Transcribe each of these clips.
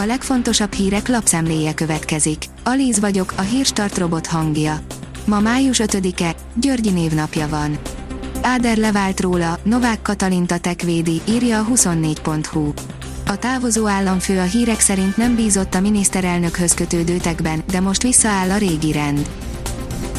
A legfontosabb hírek lapszemléje következik. Alíz vagyok, a hírstart robot hangja. Ma május 5-e, Györgyi névnapja van. Áder levált róla, Novák Katalin tekvédi, írja a 24.hu. A távozó államfő a hírek szerint nem bízott a miniszterelnökhöz kötődőtekben, de most visszaáll a régi rend.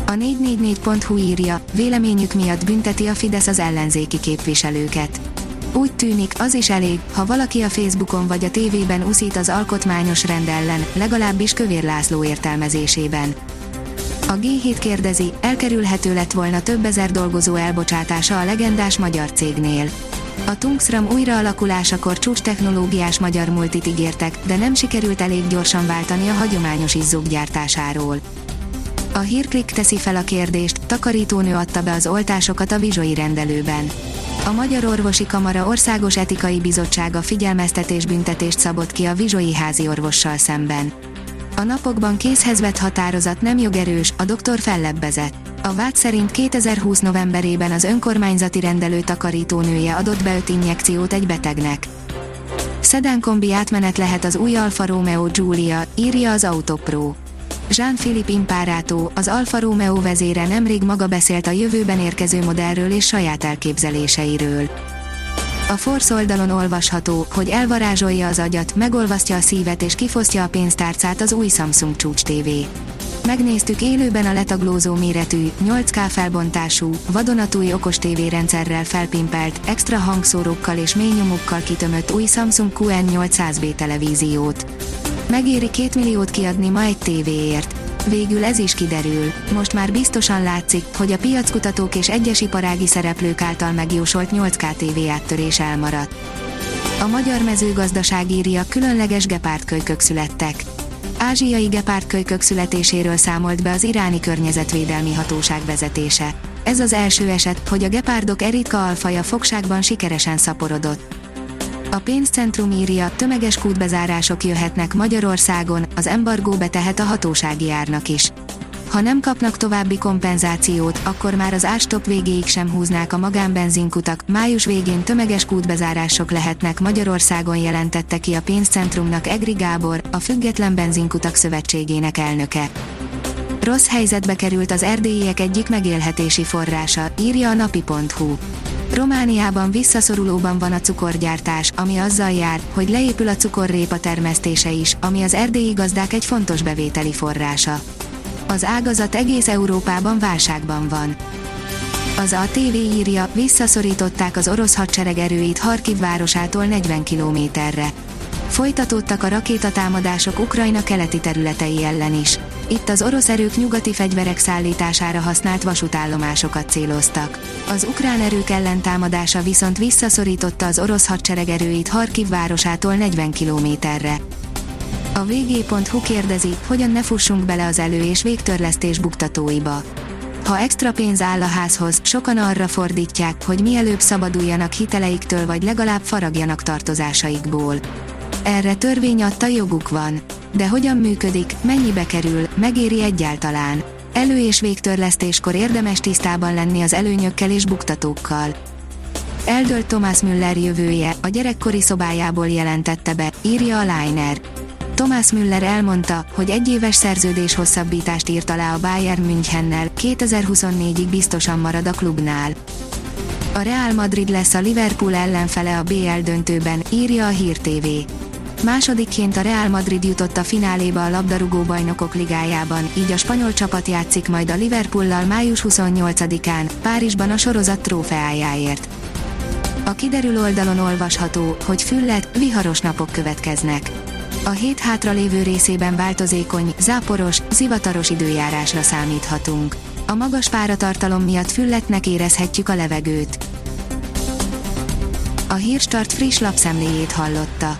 A 444.hu írja, véleményük miatt bünteti a Fidesz az ellenzéki képviselőket. Úgy tűnik, az is elég, ha valaki a Facebookon vagy a tévében uszít az alkotmányos rend ellen, legalábbis Kövér László értelmezésében. A G7 kérdezi, elkerülhető lett volna több ezer dolgozó elbocsátása a legendás magyar cégnél. A Tungsram újraalakulásakor csúcs technológiás magyar multit ígértek, de nem sikerült elég gyorsan váltani a hagyományos izzók gyártásáról. A hírklik teszi fel a kérdést, takarítónő adta be az oltásokat a vizsoi rendelőben. A Magyar Orvosi Kamara Országos Etikai Bizottsága figyelmeztetés büntetést szabott ki a vizsoi házi orvossal szemben. A napokban készhez vett határozat nem jogerős, a doktor fellebbezett. A vád szerint 2020 novemberében az önkormányzati rendelő takarítónője adott be 5 injekciót egy betegnek. Szedán kombi átmenet lehet az új Alfa Romeo Giulia, írja az Autopro. Jean-Philippe Imparato, az Alfa Romeo vezére nemrég maga beszélt a jövőben érkező modellről és saját elképzeléseiről. A Force oldalon olvasható, hogy elvarázsolja az agyat, megolvasztja a szívet és kifosztja a pénztárcát az új Samsung csúcs TV. Megnéztük élőben a letaglózó méretű, 8K felbontású, vadonatúj okos TV rendszerrel felpimpelt, extra hangszórókkal és mély nyomokkal kitömött új Samsung QN800B televíziót. Megéri 2 milliót kiadni ma egy tévéért. Végül ez is kiderül. Most már biztosan látszik, hogy a piackutatók és egyes iparági szereplők által megjósolt 8K TV áttörés elmaradt. A magyar mezőgazdaság írja különleges gepárdkölykök születtek. Ázsiai gepárdkölykök születéséről számolt be az iráni környezetvédelmi hatóság vezetése. Ez az első eset, hogy a gepárdok eritka alfaja fogságban sikeresen szaporodott. A pénzcentrum írja, tömeges kútbezárások jöhetnek Magyarországon, az embargó betehet a hatósági árnak is. Ha nem kapnak további kompenzációt, akkor már az árstop végéig sem húznák a magánbenzinkutak. Május végén tömeges kútbezárások lehetnek Magyarországon jelentette ki a pénzcentrumnak Egri Gábor, a Független Benzinkutak Szövetségének elnöke. Rossz helyzetbe került az erdélyiek egyik megélhetési forrása, írja a napi.hu. Romániában visszaszorulóban van a cukorgyártás, ami azzal jár, hogy leépül a cukorrépa termesztése is, ami az erdélyi gazdák egy fontos bevételi forrása. Az ágazat egész Európában válságban van. Az ATV írja, visszaszorították az orosz hadsereg erőit Harkiv városától 40 kilométerre. Folytatódtak a rakétatámadások Ukrajna keleti területei ellen is. Itt az orosz erők nyugati fegyverek szállítására használt vasútállomásokat céloztak. Az ukrán erők ellentámadása viszont visszaszorította az orosz hadsereg erőit Harkiv városától 40 kilométerre. A vg.hu kérdezi, hogyan ne fussunk bele az elő- és végtörlesztés buktatóiba. Ha extra pénz áll a házhoz, sokan arra fordítják, hogy mielőbb szabaduljanak hiteleiktől vagy legalább faragjanak tartozásaikból. Erre törvény adta joguk van. De hogyan működik, mennyibe kerül, megéri egyáltalán? Elő- és végtörlesztéskor érdemes tisztában lenni az előnyökkel és buktatókkal. Eldölt Thomas Müller jövője, a gyerekkori szobájából jelentette be, írja a Liner. Thomas Müller elmondta, hogy egyéves szerződés hosszabbítást írt alá a Bayern Münchennel, 2024-ig biztosan marad a klubnál. A Real Madrid lesz a Liverpool ellenfele a BL döntőben, írja a Hír TV. Másodikként a Real Madrid jutott a fináléba a labdarúgó bajnokok ligájában, így a spanyol csapat játszik majd a Liverpoollal május 28-án, Párizsban a sorozat trófeájáért. A kiderül oldalon olvasható, hogy füllet, viharos napok következnek. A hét hátra lévő részében változékony, záporos, zivataros időjárásra számíthatunk. A magas páratartalom miatt fülletnek érezhetjük a levegőt. A Hírstart friss lapszemléjét hallotta.